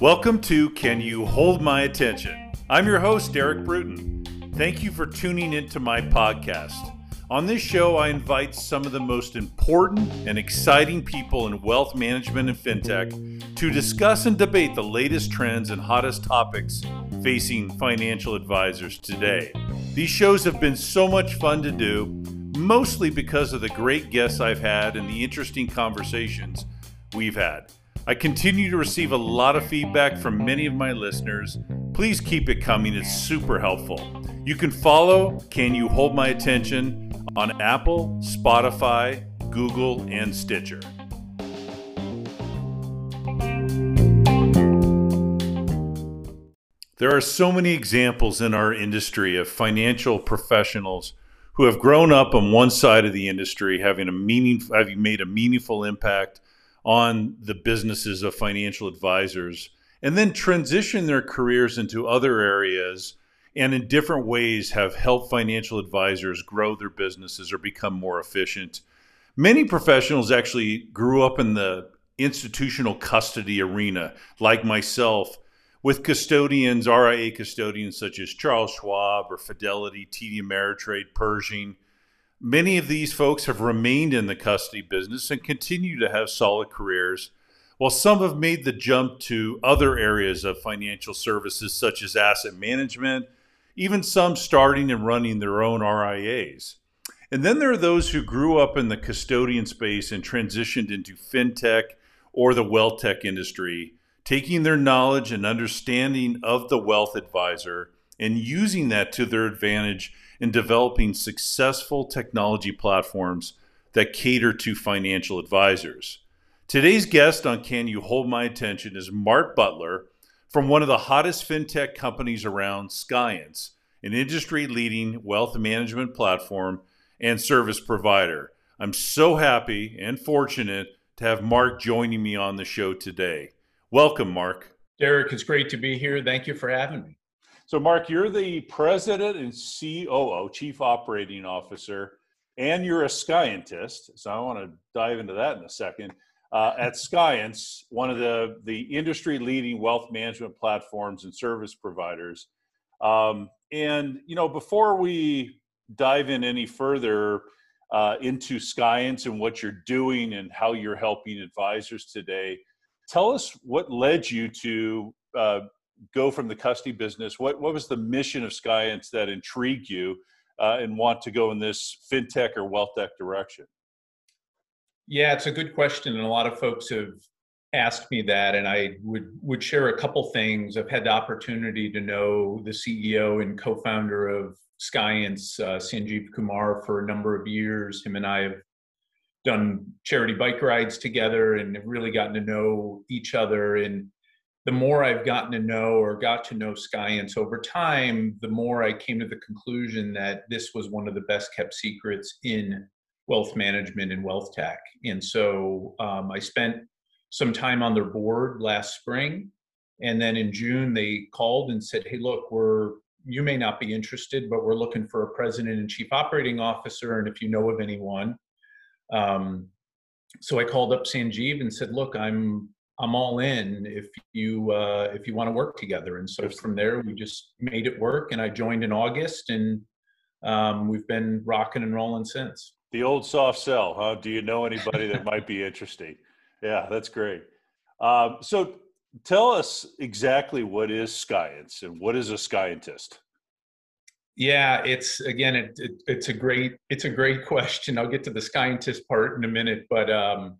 Welcome to Can You Hold My Attention? I'm your host, Derek Bruton. Thank you for tuning into my podcast. On this show, I invite some of the most important and exciting people in wealth management and fintech to discuss and debate the latest trends and hottest topics facing financial advisors today. These shows have been so much fun to do, mostly because of the great guests I've had and the interesting conversations we've had. I continue to receive a lot of feedback from many of my listeners. Please keep it coming, it's super helpful. You can follow Can You Hold My Attention on Apple, Spotify, Google, and Stitcher. There are so many examples in our industry of financial professionals who have grown up on one side of the industry, having a meaning, having made a meaningful impact on the businesses of financial advisors and then transition their careers into other areas and in different ways have helped financial advisors grow their businesses or become more efficient. Many professionals actually grew up in the institutional custody arena, like myself, with custodians, RIA custodians such as Charles Schwab or Fidelity, TD Ameritrade, Pershing, Many of these folks have remained in the custody business and continue to have solid careers, while some have made the jump to other areas of financial services such as asset management, even some starting and running their own RIAs. And then there are those who grew up in the custodian space and transitioned into fintech or the wealth tech industry, taking their knowledge and understanding of the wealth advisor and using that to their advantage in developing successful technology platforms that cater to financial advisors. Today's guest on Can You Hold My Attention is Mark Butler from one of the hottest fintech companies around, Skience, an industry leading wealth management platform and service provider. I'm so happy and fortunate to have Mark joining me on the show today. Welcome, Mark. Derek, it's great to be here. Thank you for having me. So, Mark, you're the president and COO, Chief Operating Officer, and you're a scientist. So, I want to dive into that in a second. Uh, at Skience, one of the the industry leading wealth management platforms and service providers. Um, and you know, before we dive in any further uh, into Skience and what you're doing and how you're helping advisors today, tell us what led you to uh, go from the custody business, what what was the mission of Skience that intrigued you uh, and want to go in this fintech or wealth tech direction? Yeah, it's a good question, and a lot of folks have asked me that, and I would would share a couple things. I've had the opportunity to know the CEO and co-founder of Skience, uh, Sanjeev Kumar, for a number of years. Him and I have done charity bike rides together and have really gotten to know each other and the more I've gotten to know or got to know Skience over time, the more I came to the conclusion that this was one of the best kept secrets in wealth management and wealth tech. And so um, I spent some time on their board last spring. And then in June, they called and said, Hey, look, we're you may not be interested, but we're looking for a president and chief operating officer. And if you know of anyone, um, so I called up Sanjeev and said, "Look, I'm I'm all in if you uh, if you want to work together. And so from there, we just made it work. And I joined in August, and um, we've been rocking and rolling since. The old soft sell, huh? Do you know anybody that might be interesting? Yeah, that's great. Um, so tell us exactly what is Skience and what is a scientist. Yeah, it's again, it, it, it's a great it's a great question. I'll get to the scientist part in a minute, but um,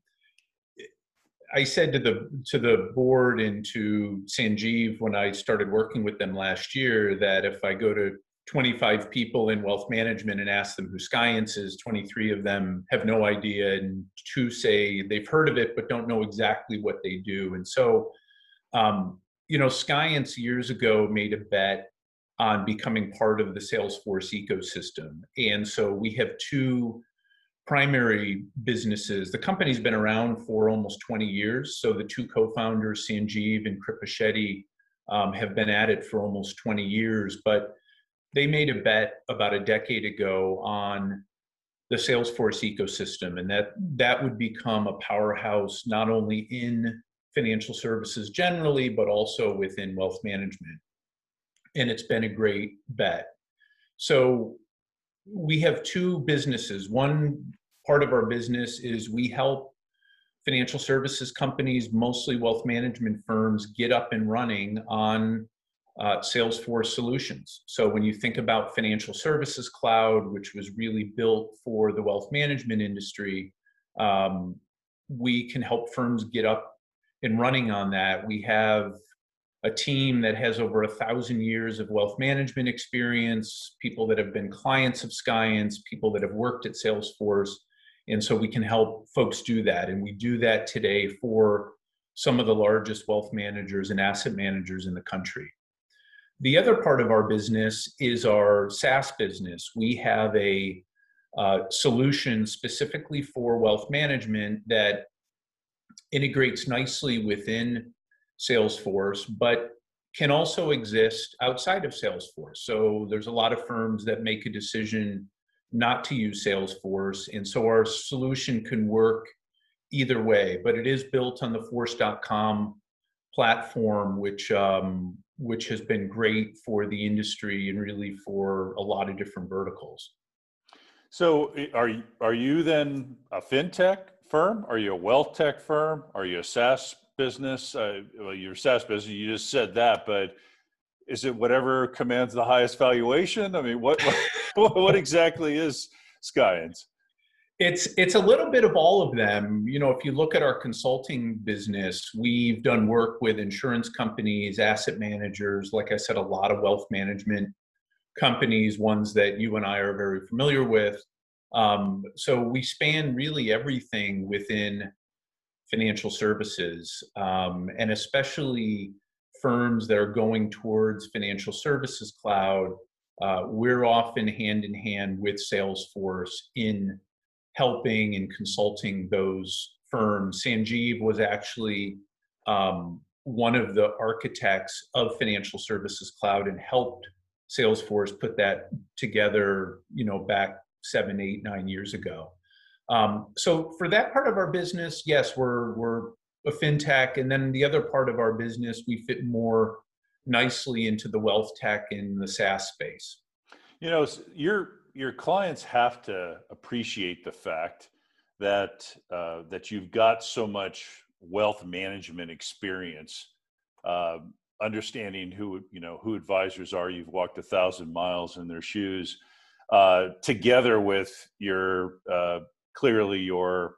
I said to the to the board and to Sanjeev when I started working with them last year that if I go to 25 people in wealth management and ask them who Skience is, 23 of them have no idea, and two say they've heard of it but don't know exactly what they do. And so, um, you know, Skience years ago made a bet on becoming part of the Salesforce ecosystem, and so we have two primary businesses. The company's been around for almost 20 years. So the two co-founders, Sanjeev and Kripa um, have been at it for almost 20 years. But they made a bet about a decade ago on the Salesforce ecosystem, and that that would become a powerhouse not only in financial services generally, but also within wealth management. And it's been a great bet. So we have two businesses. One part of our business is we help financial services companies, mostly wealth management firms, get up and running on uh, Salesforce solutions. So when you think about Financial Services Cloud, which was really built for the wealth management industry, um, we can help firms get up and running on that. We have a team that has over a thousand years of wealth management experience, people that have been clients of Skience, people that have worked at Salesforce. And so we can help folks do that. And we do that today for some of the largest wealth managers and asset managers in the country. The other part of our business is our SaaS business. We have a uh, solution specifically for wealth management that integrates nicely within Salesforce, but can also exist outside of Salesforce. So there's a lot of firms that make a decision not to use Salesforce. And so our solution can work either way, but it is built on the force.com platform, which um, which has been great for the industry and really for a lot of different verticals. So, are you, are you then a fintech firm? Are you a wealth tech firm? Are you a SaaS business? Uh, well, you're SaaS business. You just said that, but is it whatever commands the highest valuation? I mean, what what, what exactly is Skience? It's it's a little bit of all of them. You know, if you look at our consulting business, we've done work with insurance companies, asset managers, like I said, a lot of wealth management companies, ones that you and I are very familiar with. Um, so we span really everything within financial services, um, and especially firms that are going towards financial services cloud. Uh, we're often hand in hand with Salesforce in helping and consulting those firms. Sanjeev was actually um, one of the architects of Financial Services Cloud and helped Salesforce put that together, you know, back seven, eight, nine years ago. Um, so for that part of our business, yes, we're we're a fintech, and then the other part of our business, we fit more nicely into the wealth tech and the SaaS space. You know, you're your clients have to appreciate the fact that uh, that you've got so much wealth management experience, uh, understanding who you know who advisors are. You've walked a thousand miles in their shoes, uh, together with your uh, clearly your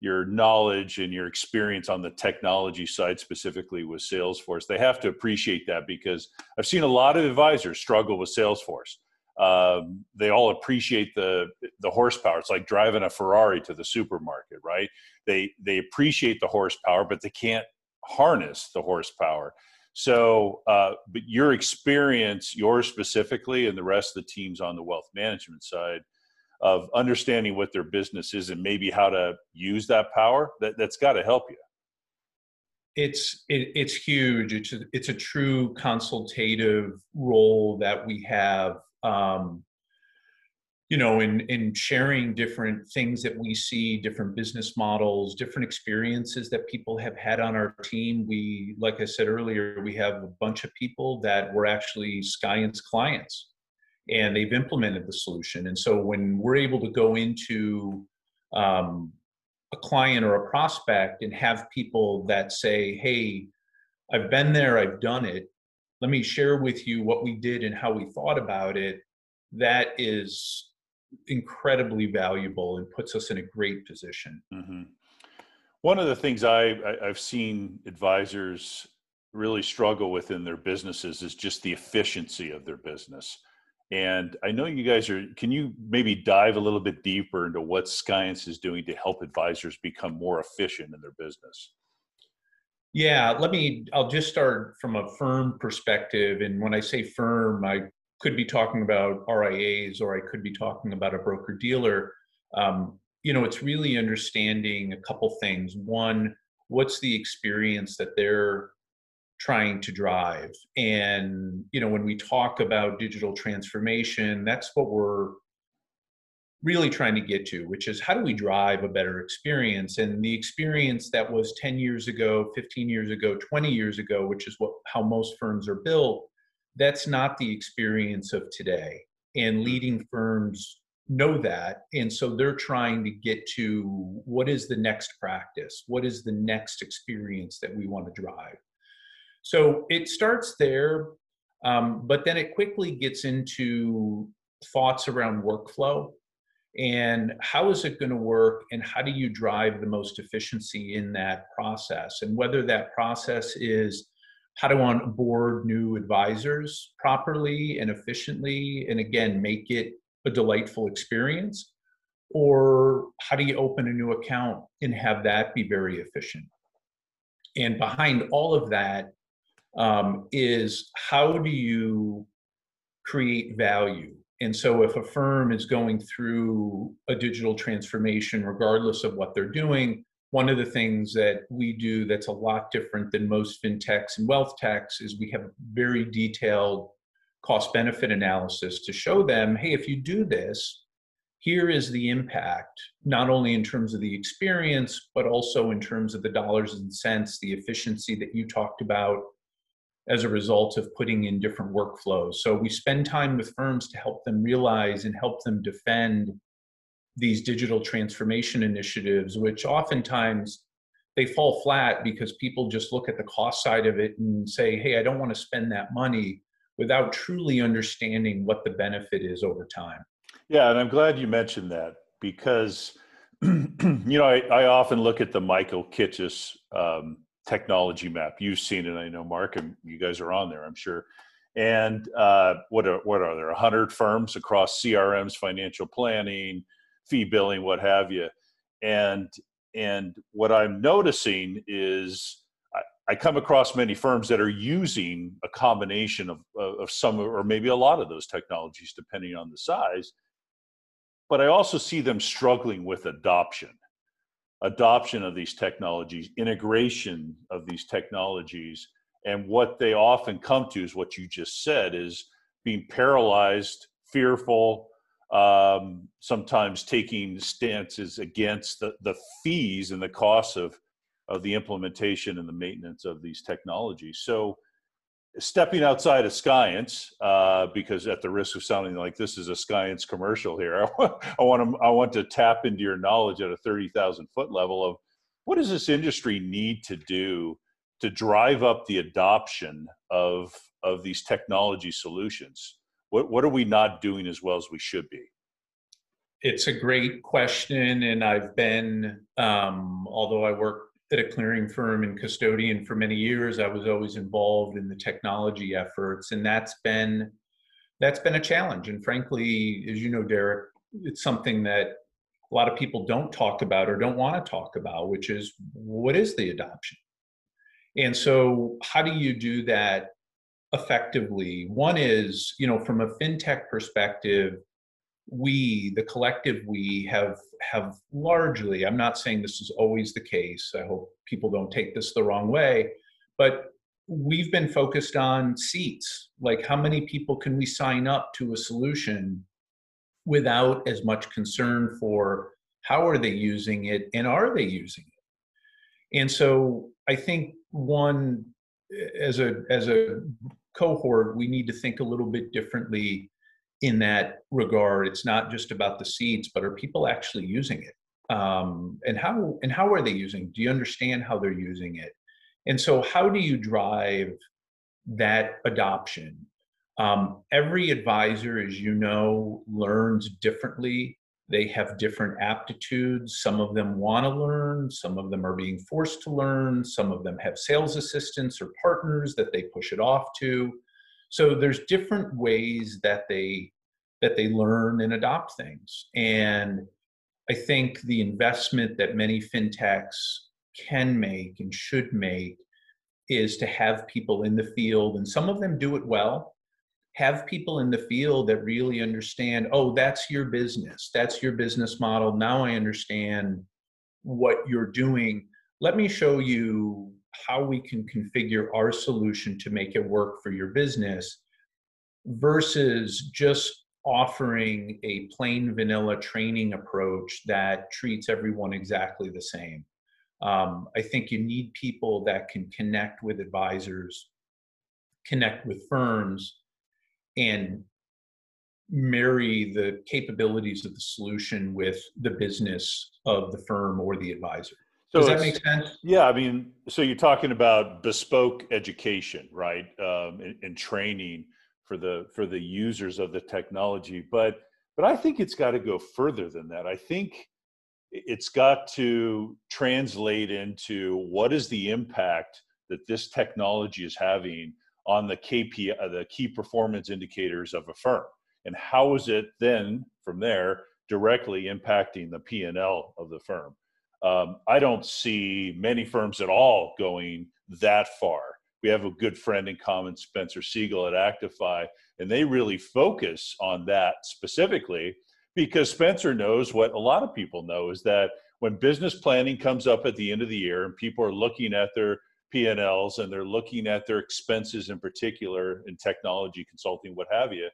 your knowledge and your experience on the technology side specifically with salesforce they have to appreciate that because i've seen a lot of advisors struggle with salesforce um, they all appreciate the the horsepower. It's like driving a Ferrari to the supermarket, right? They they appreciate the horsepower, but they can't harness the horsepower. So, uh, but your experience, yours specifically, and the rest of the teams on the wealth management side, of understanding what their business is and maybe how to use that power, that that's got to help you. It's it, it's huge. It's a, it's a true consultative role that we have um, you know, in in sharing different things that we see, different business models, different experiences that people have had on our team. We, like I said earlier, we have a bunch of people that were actually Skience clients, and they've implemented the solution. And so when we're able to go into um, a client or a prospect and have people that say, "Hey, I've been there, I've done it let me share with you what we did and how we thought about it that is incredibly valuable and puts us in a great position mm-hmm. one of the things I, I i've seen advisors really struggle with in their businesses is just the efficiency of their business and I know you guys are, can you maybe dive a little bit deeper into what Skience is doing to help advisors become more efficient in their business? Yeah, let me, I'll just start from a firm perspective. And when I say firm, I could be talking about RIAs or I could be talking about a broker dealer. Um, you know, it's really understanding a couple things. One, what's the experience that they're trying to drive? And, you know, when we talk about digital transformation, that's what we're really trying to get to, which is how do we drive a better experience? And the experience that was 10 years ago, 15 years ago, 20 years ago, which is what how most firms are built, that's not the experience of today. And mm-hmm. leading firms know that. And so they're trying to get to what is the next practice? What is the next experience that we want to drive? So it starts there, um, but then it quickly gets into thoughts around workflow and how is it going to work and how do you drive the most efficiency in that process? And whether that process is how to onboard new advisors properly and efficiently and again make it a delightful experience or how do you open a new account and have that be very efficient? And behind all of that um, is how do you create value? And so if a firm is going through a digital transformation regardless of what they're doing one of the things that we do that's a lot different than most fintechs and wealth techs is we have very detailed cost benefit analysis to show them hey if you do this here is the impact not only in terms of the experience but also in terms of the dollars and cents the efficiency that you talked about as a result of putting in different workflows so we spend time with firms to help them realize and help them defend these digital transformation initiatives which oftentimes they fall flat because people just look at the cost side of it and say hey i don't want to spend that money without truly understanding what the benefit is over time. Yeah, and I'm glad you mentioned that because you know I, I, often look at the Michael Kitces um, technology map. You've seen it, I know, Mark, and you guys are on there, I'm sure. And uh, what are what are there? A hundred firms across CRMs, financial planning, fee billing, what have you. And and what I'm noticing is I come across many firms that are using a combination of, of some or maybe a lot of those technologies, depending on the size. But I also see them struggling with adoption, adoption of these technologies, integration of these technologies. And what they often come to is what you just said is being paralyzed, fearful, um, sometimes taking stances against the, the fees and the costs of of the implementation and the maintenance of these technologies. So, stepping outside of Skience, uh, because at the risk of sounding like this is a Skience commercial here, I want to I want to tap into your knowledge at a thirty thousand foot level of what does this industry need to do to drive up the adoption of of these technology solutions. What what are we not doing as well as we should be? It's a great question, and I've been, um, although I work at a clearing firm and custodian for many years. I was always involved in the technology efforts, and that's been that's been a challenge. And frankly, as you know, Derek, it's something that a lot of people don't talk about or don't want to talk about, which is what is the adoption? And so, how do you do that effectively? One is, you know, from a fintech perspective, we the collective we have have largely i'm not saying this is always the case i hope people don't take this the wrong way but we've been focused on seats. Like how many people can we sign up to a solution without as much concern for how are they using it and are they using it? And so i think one as a as a cohort we need to think a little bit differently in that regard it's not just about the seeds but are people actually using it? Um, and how and how are they using do you understand how they're using it? And so how do you drive that adoption? Um, every advisor as you know learns differently. They have different aptitudes. Some of them want to learn some of them are being forced to learn some of them have sales assistants or partners that they push it off to so there's different ways that they that they learn and adopt things. And i think the investment that many fintechs can make and should make is to have people in the field and some of them do it well have people in the field that really understand oh that's your business. That's your business model. Now i understand what you're doing. Let me show you how we can configure our solution to make it work for your business versus just offering a plain vanilla training approach that treats everyone exactly the same. Um, I think you need people that can connect with advisors, connect with firms, and marry the capabilities of the solution with the business of the firm or the advisor. So Does that make sense? Yeah, I mean, so you're talking about bespoke education, right, um, and, and, training for the for the users of the technology, but but I think it's got to go further than that. I think it's got to translate into what is the impact that this technology is having on the KPI, uh, the key performance indicators of a firm, and how is it then from there directly impacting the P and L of the firm. Um, I don't see many firms at all going that far. We have a good friend in common, Spencer Siegel at Actify, and they really focus on that specifically because Spencer knows what a lot of people know is that when business planning comes up at the end of the year and people are looking at their P&Ls and they're looking at their expenses in particular in technology consulting, what have you,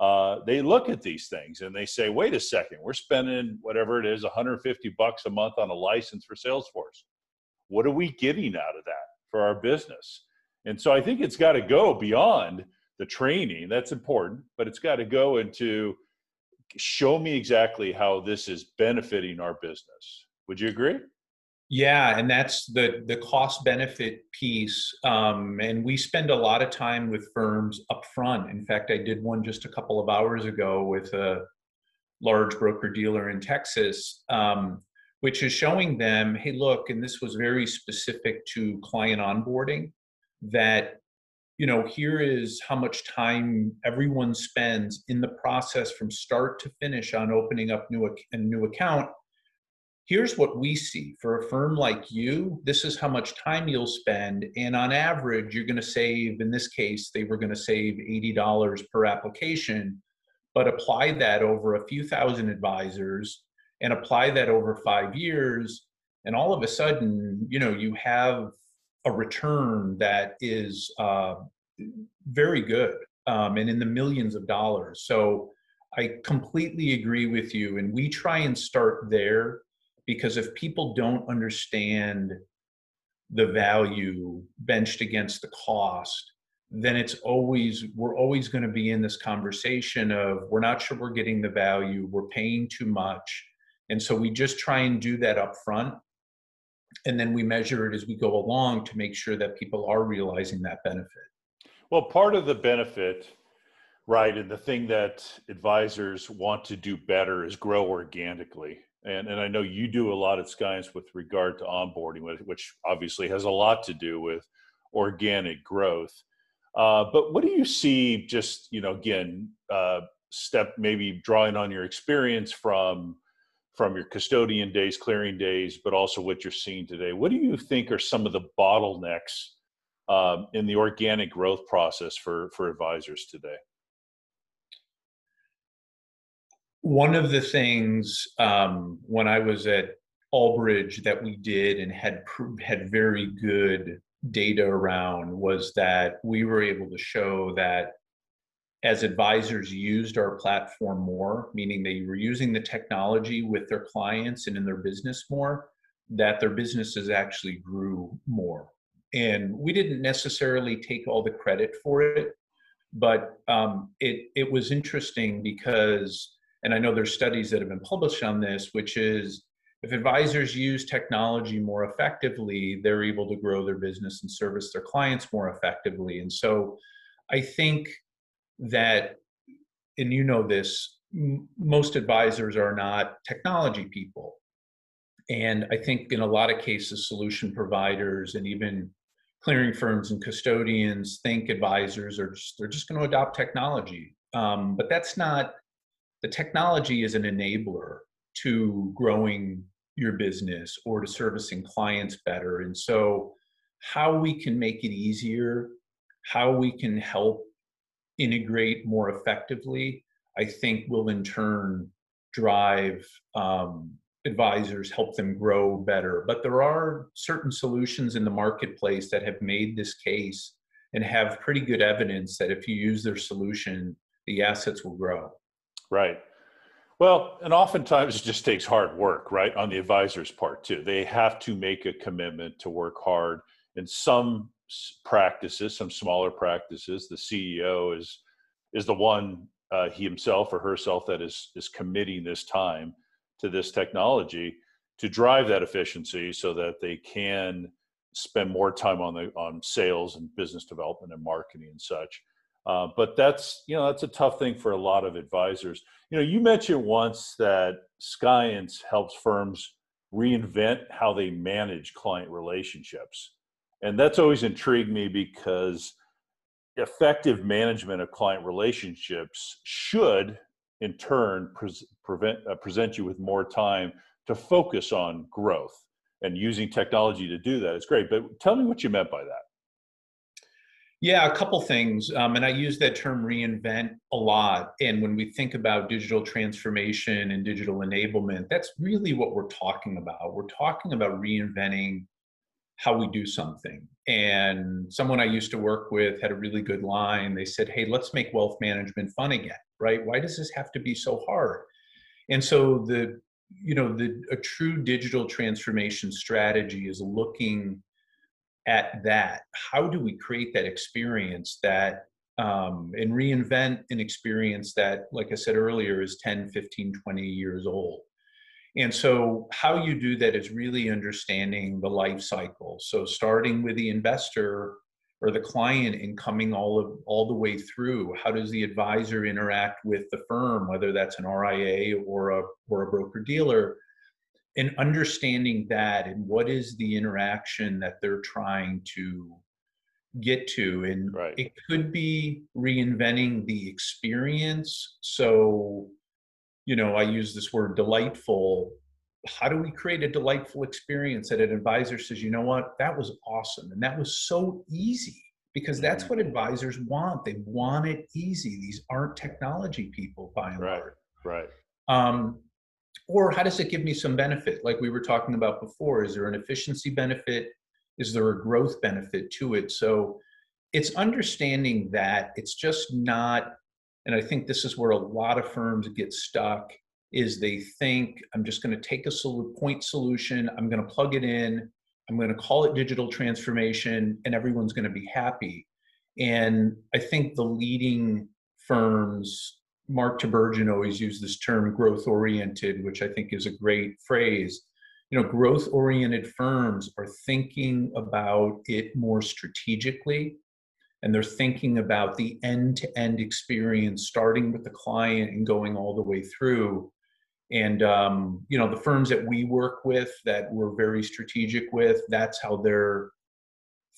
uh, they look at these things and they say, wait a second, we're spending whatever it is, 150 bucks a month on a license for Salesforce. What are we getting out of that for our business? And so I think it's got to go beyond the training. That's important, but it's got to go into show me exactly how this is benefiting our business. Would you agree? Yeah, and that's the the cost benefit piece. Um, and we spend a lot of time with firms up front. In fact, I did one just a couple of hours ago with a large broker dealer in Texas, um, which is showing them, hey, look, and this was very specific to client onboarding, that you know here is how much time everyone spends in the process from start to finish on opening up new a new account here's what we see. For a firm like you this is how much time you'll spend and on average you're going to save in this case they were going to save $80 per application but apply that over a few thousand advisors and apply that over five years and all of a sudden you know you have a return that is uh, very good um, and in the millions of dollars. So i completely agree with you and we try and start there because if people don't understand the value benched against the cost then it's always we're always going to be in this conversation of we're not sure we're getting the value we're paying too much. And so we just try and do that up front and then we measure it as we go along to make sure that people are realizing that benefit. Well part of the benefit right and the thing that advisors want to do better is grow organically and, and I know you do a lot at Skience with regard to onboarding, which obviously has a lot to do with organic growth. Uh, but what do you see? Just you know, again, uh, step maybe drawing on your experience from from your custodian days, clearing days, but also what you're seeing today. What do you think are some of the bottlenecks um, in the organic growth process for for advisors today? One of the things um, when I was at Albridge that we did and had had very good data around was that we were able to show that as advisors used our platform more, meaning they were using the technology with their clients and in their business more, that their businesses actually grew more. And we didn't necessarily take all the credit for it, but um, it it was interesting because and I know there's studies that have been published on this, which is if advisors use technology more effectively, they're able to grow their business and service their clients more effectively. And so I think that, and you know this, m- most advisors are not technology people. And I think in a lot of cases, solution providers and even clearing firms and custodians think advisors are just, they're just going to adopt technology. Um, but that's not the technology is an enabler to growing your business or to servicing clients better. And so, how we can make it easier, how we can help integrate more effectively, I think will in turn drive um, advisors, help them grow better. But there are certain solutions in the marketplace that have made this case and have pretty good evidence that if you use their solution, the assets will grow. Right. Well, and oftentimes it just takes hard work, right, on the advisor's part too. They have to make a commitment to work hard. In some practices, some smaller practices, the CEO is is the one uh, he himself or herself that is is committing this time to this technology to drive that efficiency so that they can spend more time on the on sales and business development and marketing and such. Uh, but that's you know that's a tough thing for a lot of advisors. You know, you mentioned once that Skience helps firms reinvent how they manage client relationships, and that's always intrigued me because effective management of client relationships should, in turn, pre- prevent, uh, present you with more time to focus on growth and using technology to do that is great. But tell me what you meant by that. Yeah, a couple things. Um, and I use that term reinvent a lot. And when we think about digital transformation and digital enablement, that's really what we're talking about. We're talking about reinventing how we do something. And someone I used to work with had a really good line. They said, Hey, let's make wealth management fun again, right? Why does this have to be so hard? And so the you know the a true digital transformation strategy is looking at that? How do we create that experience that um, and reinvent an experience that like i said earlier is 10 15 20 years old? And so how you do that is really understanding the life cycle. So starting with the investor or the client and coming all of all the way through how does the advisor interact with the firm whether that's an ria or a or a broker dealer and understanding that and what is the interaction that they're trying to get to and right. it could be reinventing the experience so you know i use this word delightful how do we create a delightful experience that an advisor says, you know what, that was awesome. And that was so easy because that's mm-hmm. what advisors want. They want it easy. These aren't technology people by and right, large. Right. Um, or how does it give me some benefit? Like we were talking about before, is there an efficiency benefit? Is there a growth benefit to it? So it's understanding that it's just not, and I think this is where a lot of firms get stuck is they think I'm just going to take a point solution, I'm going to plug it in, I'm going to call it digital transformation, and everyone's going to be happy. And I think the leading firms, Mark Tibergien always used this term growth oriented, which I think is a great phrase. You know, growth oriented firms are thinking about it more strategically and they're thinking about the end to end experience, starting with the client and going all the way through and um, you know the firms that we work with that we're very strategic with that's how they're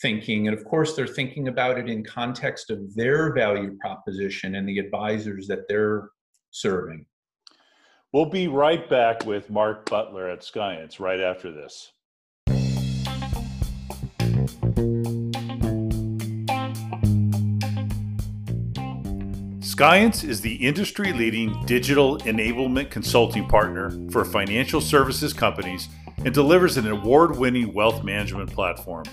thinking. And of course they're thinking about it in context of their value proposition and the advisors that they're serving. We'll be right back with mark butler at Skience right after this. Skience is the industry leading digital enablement consulting partner for financial services companies and delivers an award winning wealth management platform.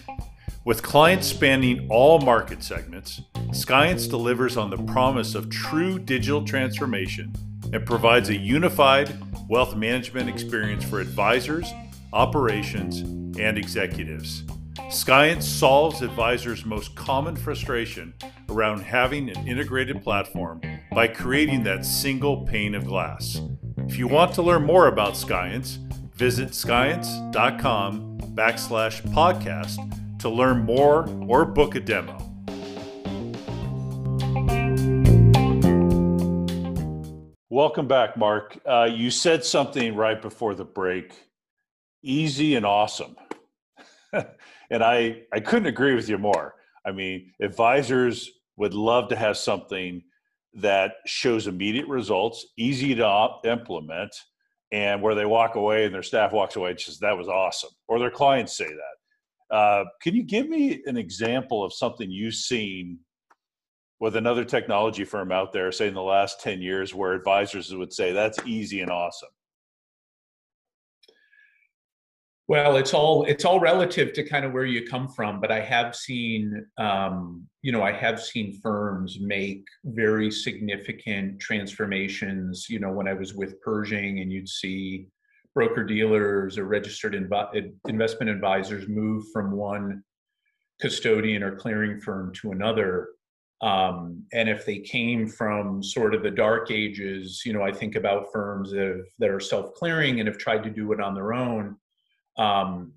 With clients spanning all market segments, Skience delivers on the promise of true digital transformation and provides a unified wealth management experience for advisors, operations, and executives. Skience solves advisors' most common frustration around having an integrated platform by creating that single pane of glass. If you want to learn more about Skience, visit skience.com backslash podcast to learn more or book a demo. Welcome back, Mark. Uh, you said something right before the break easy and awesome. and I, I couldn't agree with you more. I mean, advisors would love to have something that shows immediate results, easy to implement, and where they walk away and their staff walks away, and says, that was awesome, or their clients say that. Uh, can you give me an example of something you've seen with another technology firm out there, say in the last 10 years, where advisors would say that's easy and awesome? Well, it's all it's all relative to kind of where you come from, but I have seen, um, you know, I have seen firms make very significant transformations. You know, when I was with Pershing, and you'd see broker dealers or registered inv- investment advisors move from one custodian or clearing firm to another. Um, and if they came from sort of the dark ages, you know, I think about firms that, have, that are self clearing and have tried to do it on their own um,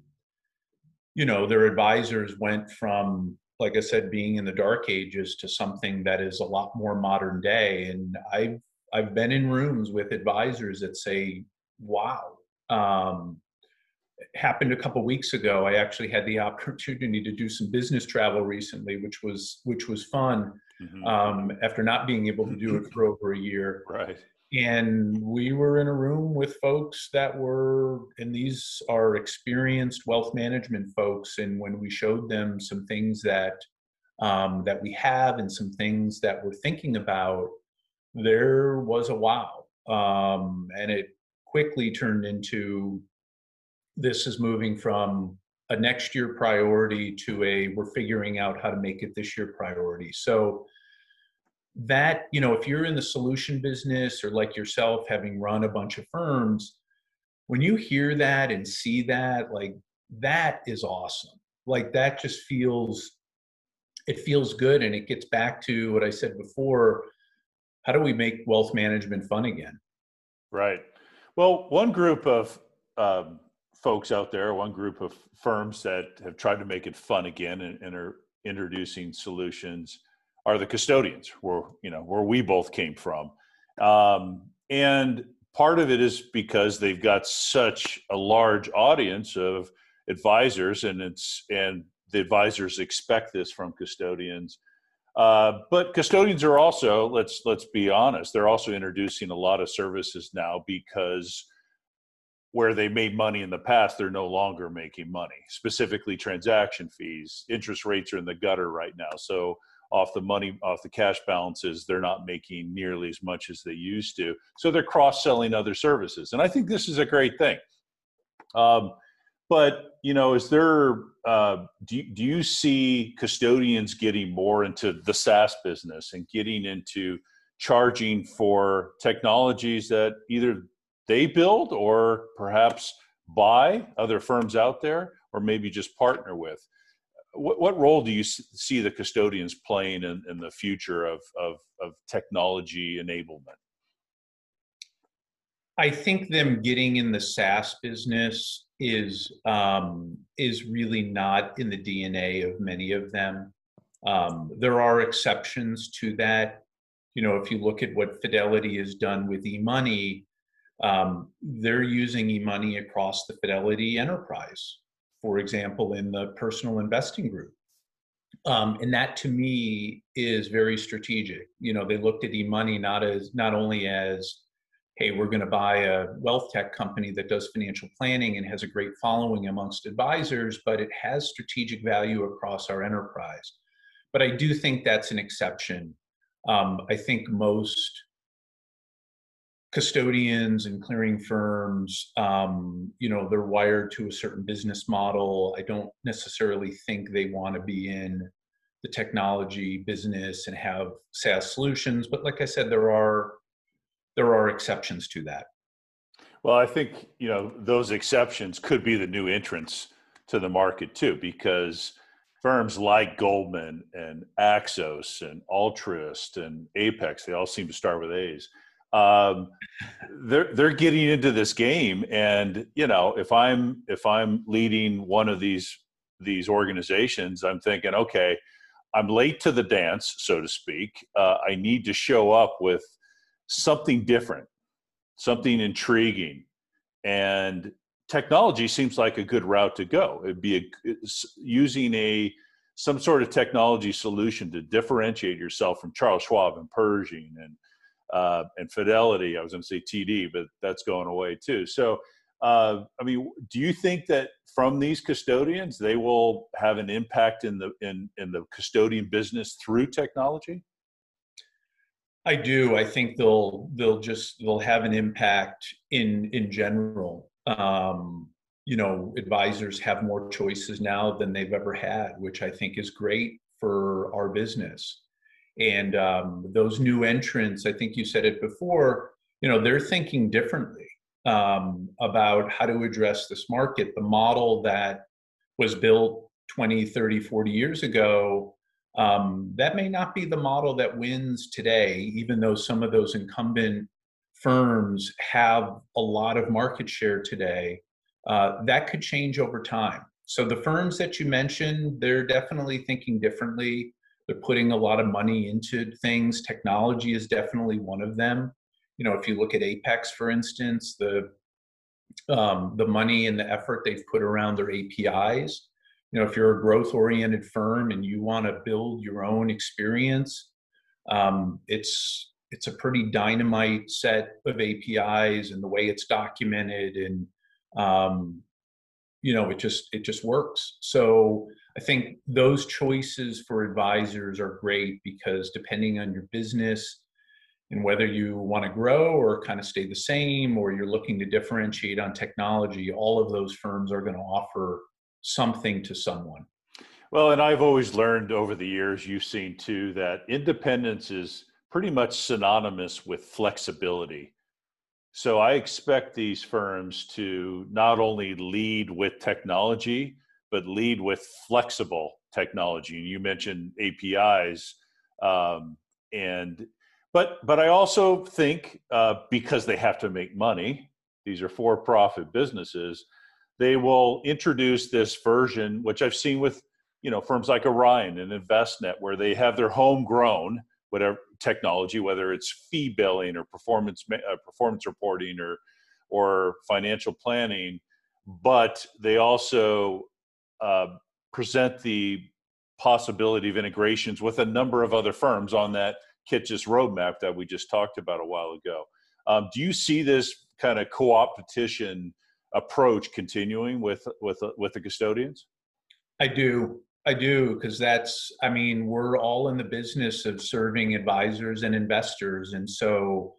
you know, their advisors went from, like I said, being in the dark ages to something that is a lot more modern day. And I've I've been in rooms with advisors that say, "Wow." Um, happened a couple weeks ago. I actually had the opportunity to do some business travel recently, which was which was fun. Mm-hmm. Um, after not being able to do it for over a year, right? and we were in a room with folks that were and these are experienced wealth management folks and when we showed them some things that um, that we have and some things that we're thinking about there was a wow um, and it quickly turned into this is moving from a next year priority to a we're figuring out how to make it this year priority. So that you know if you're in the solution business or like yourself having run a bunch of firms when you hear that and see that like that is awesome. Like that just feels it feels good and it gets back to what i said before how do we make wealth management fun again? Right well one group of um, folks out there one group of firms that have tried to make it fun again and, and are introducing solutions are the custodians, where you know where we both came from, um, and part of it is because they've got such a large audience of advisors, and it's and the advisors expect this from custodians. Uh, but custodians are also let's let's be honest, they're also introducing a lot of services now because where they made money in the past, they're no longer making money. Specifically, transaction fees, interest rates are in the gutter right now, so off the money off the cash balances they're not making nearly as much as they used to. So they're cross-selling other services. And i think this is a great thing. Um, but you know is there uh, do, do you see custodians getting more into the saas business and getting into charging for technologies that either they build or perhaps buy other firms out there or maybe just partner with what, what role do you see the custodians playing in, in the future of, of, of technology enablement? I think them getting in the SaaS business is um, is really not in the DNA of many of them. Um, there are exceptions to that. You know, if you look at what Fidelity has done with eMoney, um, they're using eMoney across the Fidelity enterprise for example, in the personal investing group. Um, and that to me is very strategic. You know, they looked at eMoney not as not only as, hey, we're going to buy a wealth tech company that does financial planning and has a great following amongst advisors, but it has strategic value across our enterprise. But I do think that's an exception. Um, I think most custodians and clearing firms um, you know they're wired to a certain business model i don't necessarily think they want to be in the technology business and have saas solutions but like i said there are there are exceptions to that well i think you know those exceptions could be the new entrance to the market too because firms like goldman and axos and altruist and apex they all seem to start with a's um, they're they're getting into this game, and you know, if I'm if I'm leading one of these these organizations, I'm thinking, okay, I'm late to the dance, so to speak. Uh, I need to show up with something different, something intriguing, and technology seems like a good route to go. It'd be a, using a some sort of technology solution to differentiate yourself from Charles Schwab and Pershing and uh, and Fidelity. I was going to say TD, but that's going away too. So, uh, I mean, do you think that from these custodians they will have an impact in the in in the custodian business through technology? I do. I think they'll they'll just they'll have an impact in in general. Um, you know, advisors have more choices now than they've ever had, which I think is great for our business. And um, those new entrants, I think you said it before, you know, they're thinking differently um, about how to address this market. The model that was built 20, 30, 40 years ago, um, that may not be the model that wins today, even though some of those incumbent firms have a lot of market share today. Uh, that could change over time. So the firms that you mentioned, they're definitely thinking differently. They're putting a lot of money into things. Technology is definitely one of them. You know, if you look at Apex, for instance, the um, the money and the effort they've put around their APIs. You know, if you're a growth-oriented firm and you want to build your own experience, um, it's it's a pretty dynamite set of APIs and the way it's documented and um, you know it just it just works. So i think those choices for advisors are great because depending on your business and whether you want to grow or kind of stay the same or you're looking to differentiate on technology all of those firms are going to offer something to someone well and i've always learned over the years you've seen too that independence is pretty much synonymous with flexibility so I expect these firms to not only lead with technology, but lead with flexible technology. And you mentioned APIs, um, and but but I also think uh, because they have to make money, these are for-profit businesses. They will introduce this version, which I've seen with you know firms like Orion and Envestnet, where they have their homegrown whatever technology, whether it's fee billing or performance uh, performance reporting or or financial planning, but they also uh, present the possibility of integrations with a number of other firms on that Kitces roadmap that we just talked about a while ago. Um, do you see this kind of co-opetition approach continuing with with with the custodians? I do. I do because that's, I mean, we're all in the business of serving advisors and investors. And so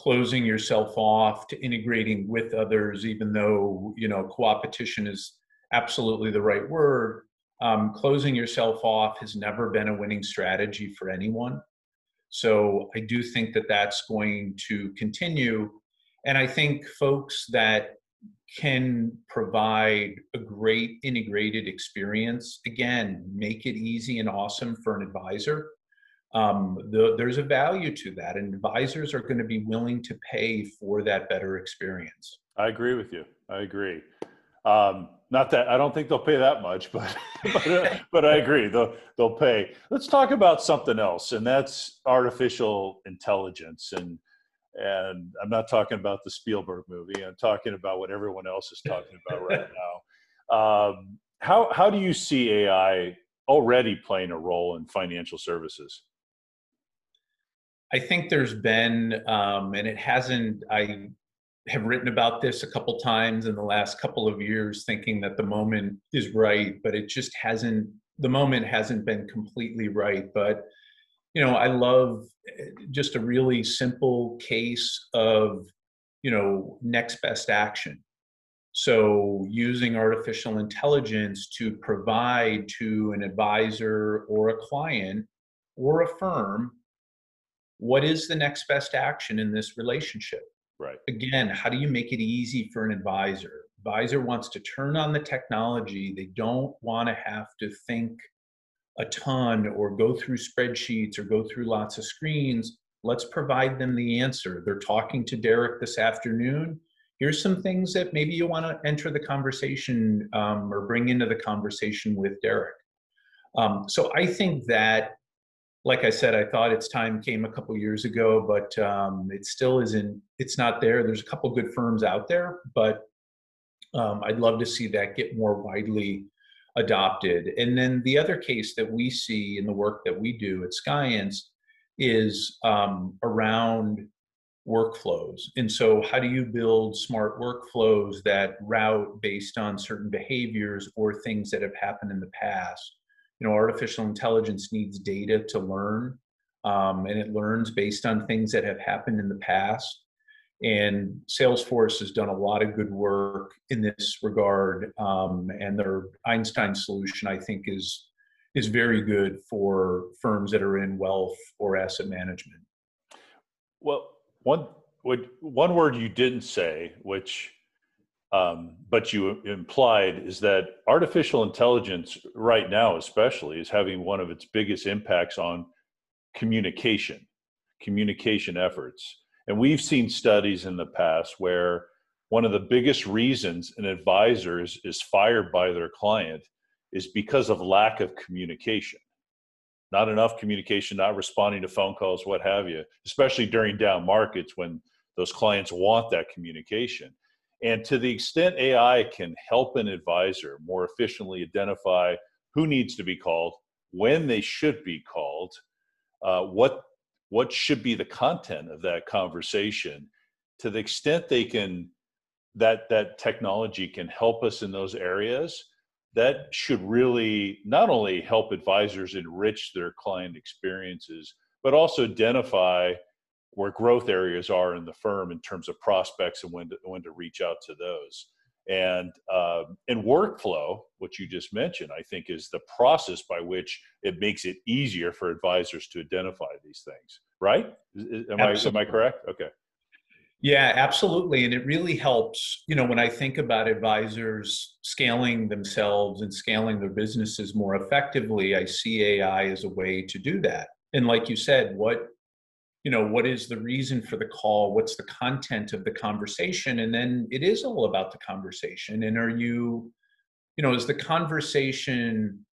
closing yourself off to integrating with others, even though, you know, co-opetition is absolutely the right word, um, closing yourself off has never been a winning strategy for anyone. So I do think that that's going to continue. And I think folks that can provide a great integrated experience. Again, make it easy and awesome for an advisor. Um, the, there's a value to that, and advisors are going to be willing to pay for that better experience. I agree with you. I agree. Um, not that I don't think they'll pay that much, but but, uh, but I agree they'll they'll pay. Let's talk about something else, and that's artificial intelligence and and I'm not talking about the Spielberg movie. I'm talking about what everyone else is talking about right now. Um, how how do you see AI already playing a role in financial services? I think there's been, um, and it hasn't. I have written about this a couple times in the last couple of years, thinking that the moment is right, but it just hasn't. The moment hasn't been completely right, but you know, I love eh, just a really simple case of, you know, next best action. So using artificial intelligence to provide to an advisor or a client or a firm what is the next best action in this relationship? Right. Again, how do you make it easy for an advisor? Advisor wants to turn on the technology. They don't want to have to think a ton or go through spreadsheets or go through lots of screens. Let's provide them the answer. They're talking to Derek this afternoon. Here's some things that maybe you want to enter the conversation um, or bring into the conversation with Derek. Um, so I think that, like I said, I thought its time came a couple years ago, but um, it still isn't. It's not there. There's a couple good firms out there, but um, I'd love to see that get more widely adopted. And then the other case that we see in the work that we do at Skience is um, around workflows. And so, how do you build smart workflows that route based on certain behaviors or things that have happened in the past? You know, artificial intelligence needs data to learn, um, and it learns based on things that have happened in the past. And Salesforce has done a lot of good work in this regard, um, and their Einstein solution, I think, is is very good for firms that are in wealth or asset management. Well, one would, one word you didn't say, which um, but you implied is that artificial intelligence right now especially is having one of its biggest impacts on communication communication efforts and we've seen studies in the past where one of the biggest reasons an advisor is, is fired by their client is because of lack of communication. Not enough communication, not responding to phone calls, what have you, especially during down markets when those clients want that communication. And to the extent AI can help an advisor more efficiently identify who needs to be called, when they should be called, uh, what what should be the content of that conversation to the extent they can that that technology can help us in those areas that should really not only help advisors enrich their client experiences but also identify where growth areas are in the firm in terms of prospects and when to, when to reach out to those and uh, and workflow which you just mentioned i think is the process by which it makes it easier for advisors to identify these things right? Am i am i correct? Okay. Yeah absolutely. And it really helps you know when i think about advisors scaling themselves and scaling their businesses more effectively i see ai as a way to do that. And like you said what you know what is the reason for the call? What's the content of the conversation? And then it is all about the conversation. And are you you know is the conversation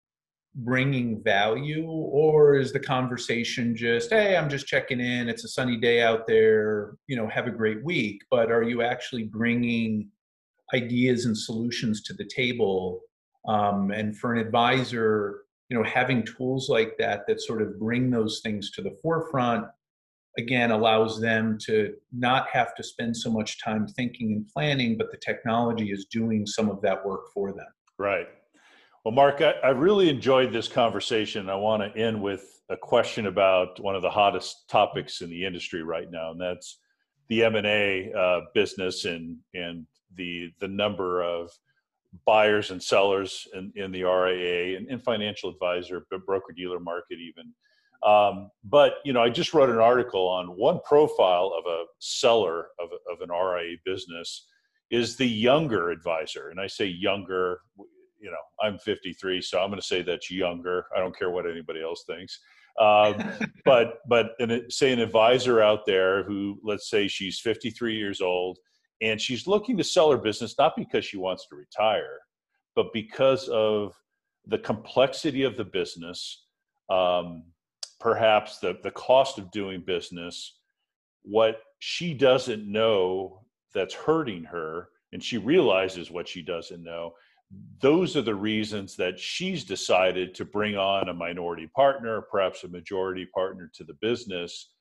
bringing value or is the conversation just hey i'm just checking in. It's a sunny day out there. You know have a great week. But are you actually bringing ideas and solutions to the table? Um, and for an advisor you know having tools like that that sort of bring those things to the forefront again allows them to not have to spend so much time thinking and planning but the technology is doing some of that work for them. Right. Well mark i, I really enjoyed this conversation. I want to end with a question about one of the hottest topics in the industry right now and that's the m&a uh, business and and the the number of buyers and sellers in, in the ria and, and financial advisor broker dealer market even um, but you know, I just wrote an article on one profile of a seller of, of an RIA business is the younger advisor, and I say younger. You know, I'm 53, so I'm going to say that's younger. I don't care what anybody else thinks. Um, but but an, say an advisor out there who, let's say, she's 53 years old and she's looking to sell her business not because she wants to retire, but because of the complexity of the business. Um, perhaps the, the cost of doing business, what she doesn't know that's hurting her, and she realizes what she doesn't know. Those are the reasons that she's decided to bring on a minority partner, perhaps a majority partner to the business.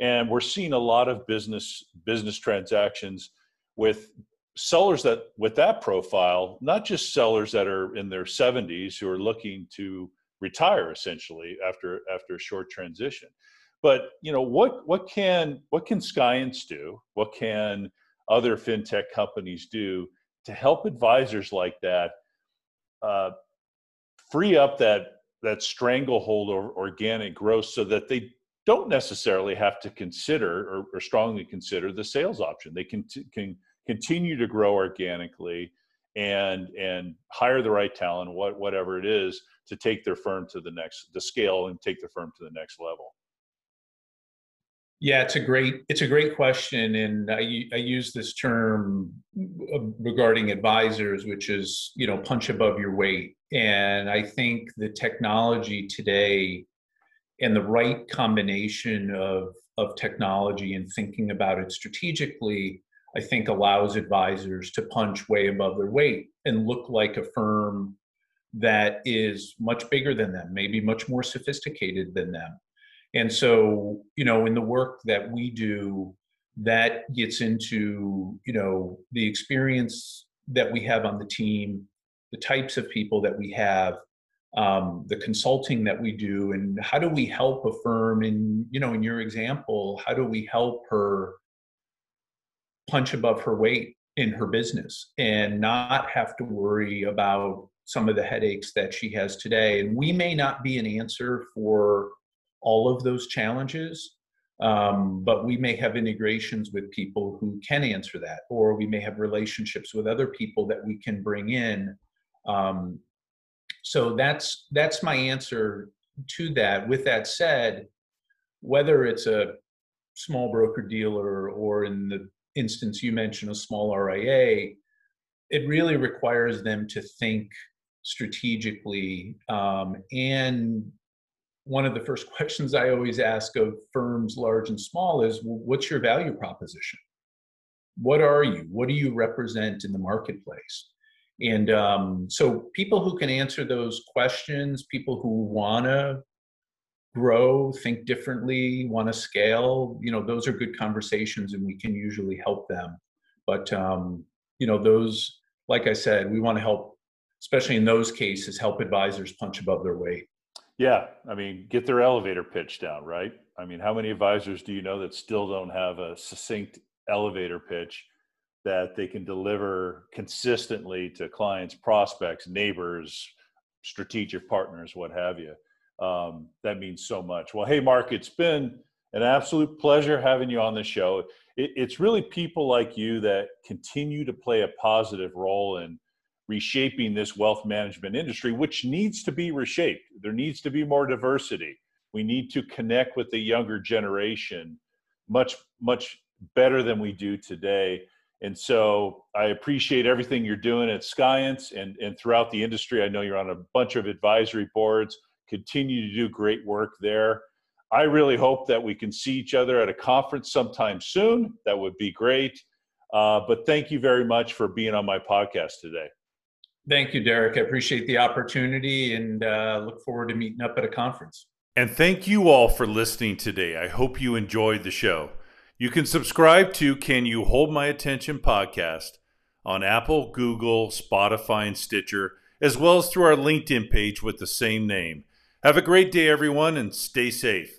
And we're seeing a lot of business business transactions with sellers that with that profile, not just sellers that are in their 70s who are looking to retire essentially after after a short transition. But you know what what can what can Skience do? What can other fintech companies do to help advisors like that uh, free up that that stranglehold or organic growth so that they don't necessarily have to consider or, or strongly consider the sales option. They can t- can continue to grow organically and and hire the right talent, what whatever it is, to take their firm to the next the scale and take their firm to the next level? Yeah it's a great it's a great question and i, I use this term regarding advisors which is you know punch above your weight. And i think the technology today and the right combination of of technology and thinking about it strategically i think allows advisors to punch way above their weight and look like a firm that is much bigger than them, maybe much more sophisticated than them. And so, you know, in the work that we do, that gets into, you know, the experience that we have on the team, the types of people that we have, um, the consulting that we do, and how do we help a firm? In you know, in your example, how do we help her punch above her weight in her business and not have to worry about some of the headaches that she has today. And we may not be an answer for all of those challenges, um, but we may have integrations with people who can answer that, or we may have relationships with other people that we can bring in. Um, so that's that's my answer to that. With that said, whether it's a small broker dealer or in the instance you mentioned a small RIA, it really requires them to think strategically um, and one of the first questions I always ask of firms large and small is well, what's your value proposition? What are you? What do you represent in the marketplace? And um, so, people who can answer those questions, people who want to grow, think differently, want to scale, you know, those are good conversations and we can usually help them. But, um, you know, those, like I said, we want to help, especially in those cases, help advisors punch above their weight. Yeah, I mean, get their elevator pitch down, right? I mean, how many advisors do you know that still don't have a succinct elevator pitch that they can deliver consistently to clients, prospects, neighbors, strategic partners, what have you? Um, that means so much. Well, hey, Mark, it's been an absolute pleasure having you on the show. It, it's really people like you that continue to play a positive role in reshaping this wealth management industry, which needs to be reshaped. There needs to be more diversity. We need to connect with the younger generation much, much better than we do today. And so I appreciate everything you're doing at Skience and, and throughout the industry. I know you're on a bunch of advisory boards, continue to do great work there. I really hope that we can see each other at a conference sometime soon. That would be great. Uh, but thank you very much for being on my podcast today. Thank you, Derek. I appreciate the opportunity and uh, look forward to meeting up at a conference. And thank you all for listening today. I hope you enjoyed the show. You can subscribe to Can You Hold My Attention podcast on Apple, Google, Spotify, and Stitcher, as well as through our LinkedIn page with the same name. Have a great day, everyone, and stay safe.